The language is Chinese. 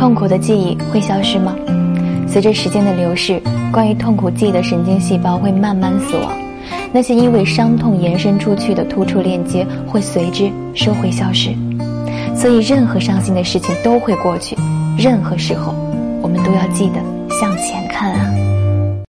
痛苦的记忆会消失吗？随着时间的流逝，关于痛苦记忆的神经细胞会慢慢死亡，那些因为伤痛延伸出去的突触链接会随之收回消失。所以，任何伤心的事情都会过去。任何时候，我们都要记得向前看啊。